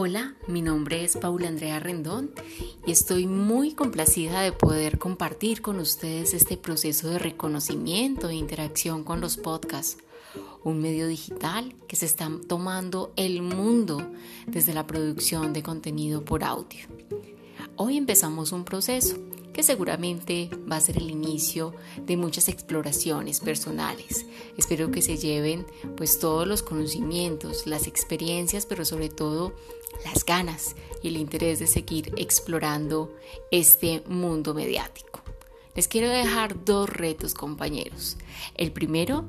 Hola, mi nombre es Paula Andrea Rendón y estoy muy complacida de poder compartir con ustedes este proceso de reconocimiento e interacción con los podcasts, un medio digital que se está tomando el mundo desde la producción de contenido por audio. Hoy empezamos un proceso que seguramente va a ser el inicio de muchas exploraciones personales. Espero que se lleven pues todos los conocimientos, las experiencias, pero sobre todo las ganas y el interés de seguir explorando este mundo mediático. Les quiero dejar dos retos compañeros. El primero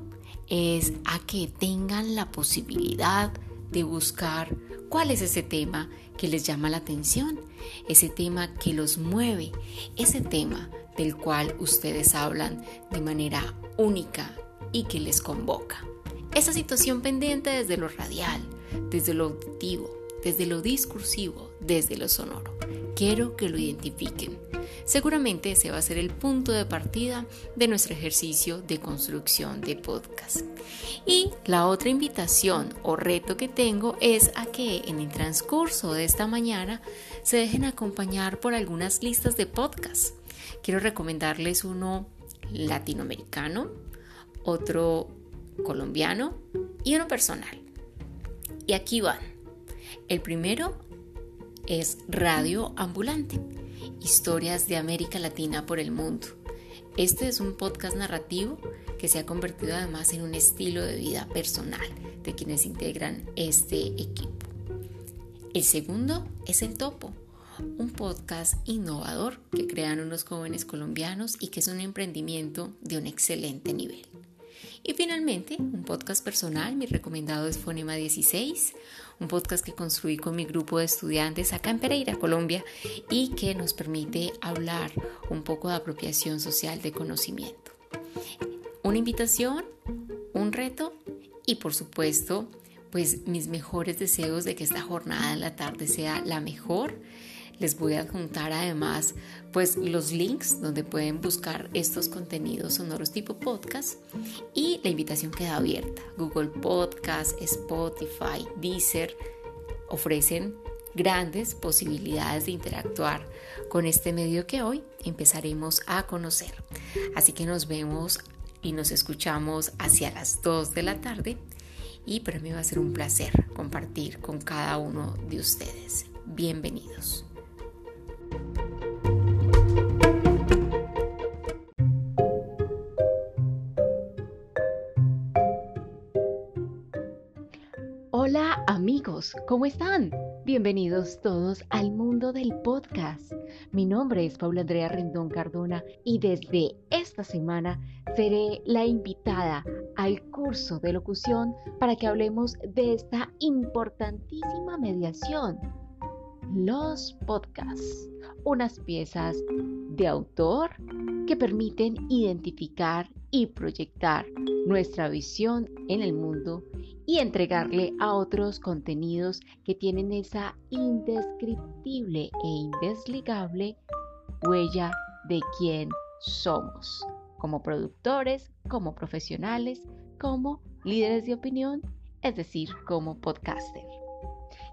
es a que tengan la posibilidad de buscar cuál es ese tema que les llama la atención, ese tema que los mueve, ese tema del cual ustedes hablan de manera única y que les convoca. Esa situación pendiente desde lo radial, desde lo auditivo, desde lo discursivo, desde lo sonoro. Quiero que lo identifiquen. Seguramente ese va a ser el punto de partida de nuestro ejercicio de construcción de podcast. Y la otra invitación o reto que tengo es a que en el transcurso de esta mañana se dejen acompañar por algunas listas de podcast. Quiero recomendarles uno latinoamericano, otro colombiano y uno personal. Y aquí van. El primero es Radio Ambulante, historias de América Latina por el mundo. Este es un podcast narrativo que se ha convertido además en un estilo de vida personal de quienes integran este equipo. El segundo es El Topo, un podcast innovador que crean unos jóvenes colombianos y que es un emprendimiento de un excelente nivel. Y finalmente, un podcast personal, mi recomendado es Fonema 16, un podcast que construí con mi grupo de estudiantes acá en Pereira, Colombia, y que nos permite hablar un poco de apropiación social de conocimiento. Una invitación, un reto y por supuesto, pues mis mejores deseos de que esta jornada en la tarde sea la mejor les voy a adjuntar además pues los links donde pueden buscar estos contenidos sonoros tipo podcast y la invitación queda abierta. Google Podcast, Spotify, Deezer ofrecen grandes posibilidades de interactuar con este medio que hoy empezaremos a conocer. Así que nos vemos y nos escuchamos hacia las 2 de la tarde y para mí va a ser un placer compartir con cada uno de ustedes. Bienvenidos. Hola amigos, ¿cómo están? Bienvenidos todos al mundo del podcast. Mi nombre es Paula Andrea Rendón Cardona y desde esta semana seré la invitada al curso de locución para que hablemos de esta importantísima mediación los podcasts, unas piezas de autor que permiten identificar y proyectar nuestra visión en el mundo y entregarle a otros contenidos que tienen esa indescriptible e indesligable huella de quién somos, como productores, como profesionales, como líderes de opinión, es decir, como podcaster.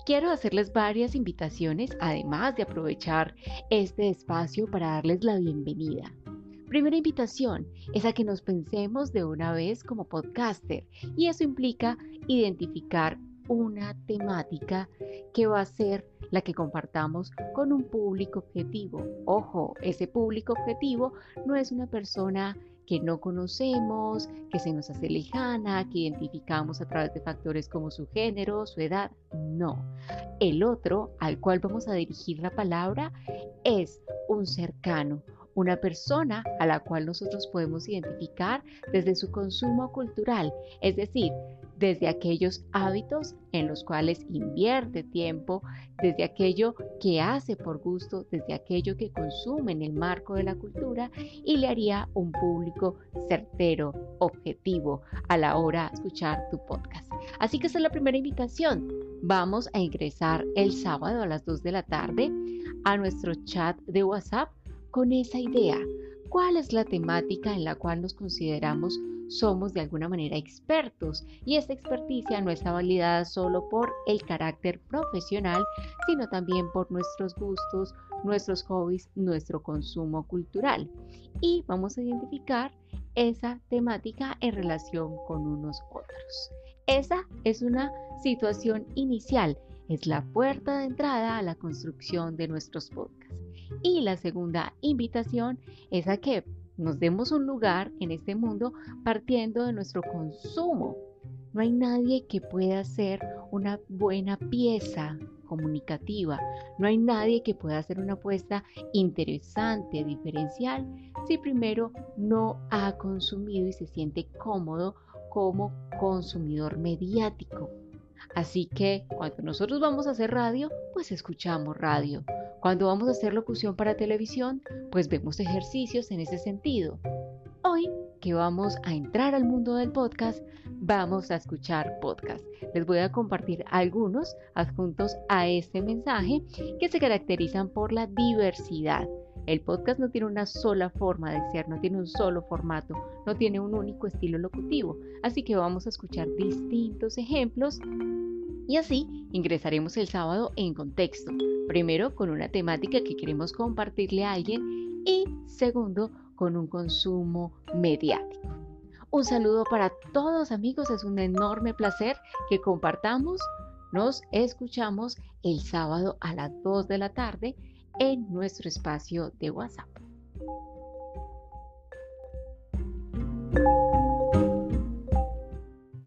Quiero hacerles varias invitaciones, además de aprovechar este espacio para darles la bienvenida. Primera invitación es a que nos pensemos de una vez como podcaster y eso implica identificar una temática que va a ser la que compartamos con un público objetivo. Ojo, ese público objetivo no es una persona que no conocemos, que se nos hace lejana, que identificamos a través de factores como su género, su edad. No. El otro al cual vamos a dirigir la palabra es un cercano, una persona a la cual nosotros podemos identificar desde su consumo cultural, es decir, desde aquellos hábitos en los cuales invierte tiempo, desde aquello que hace por gusto, desde aquello que consume en el marco de la cultura y le haría un público certero, objetivo a la hora de escuchar tu podcast. Así que esa es la primera invitación. Vamos a ingresar el sábado a las 2 de la tarde a nuestro chat de WhatsApp con esa idea cuál es la temática en la cual nos consideramos somos de alguna manera expertos y esta experticia no está validada solo por el carácter profesional, sino también por nuestros gustos, nuestros hobbies, nuestro consumo cultural. Y vamos a identificar esa temática en relación con unos otros. Esa es una situación inicial, es la puerta de entrada a la construcción de nuestros podcasts. Y la segunda invitación es a que nos demos un lugar en este mundo partiendo de nuestro consumo. No hay nadie que pueda hacer una buena pieza comunicativa. No hay nadie que pueda hacer una apuesta interesante, diferencial, si primero no ha consumido y se siente cómodo como consumidor mediático. Así que cuando nosotros vamos a hacer radio, pues escuchamos radio. Cuando vamos a hacer locución para televisión, pues vemos ejercicios en ese sentido. Hoy que vamos a entrar al mundo del podcast, vamos a escuchar podcast. Les voy a compartir algunos adjuntos a este mensaje que se caracterizan por la diversidad. El podcast no tiene una sola forma de ser, no tiene un solo formato, no tiene un único estilo locutivo. Así que vamos a escuchar distintos ejemplos y así ingresaremos el sábado en contexto. Primero con una temática que queremos compartirle a alguien y segundo con un consumo mediático. Un saludo para todos amigos, es un enorme placer que compartamos. Nos escuchamos el sábado a las 2 de la tarde en nuestro espacio de WhatsApp.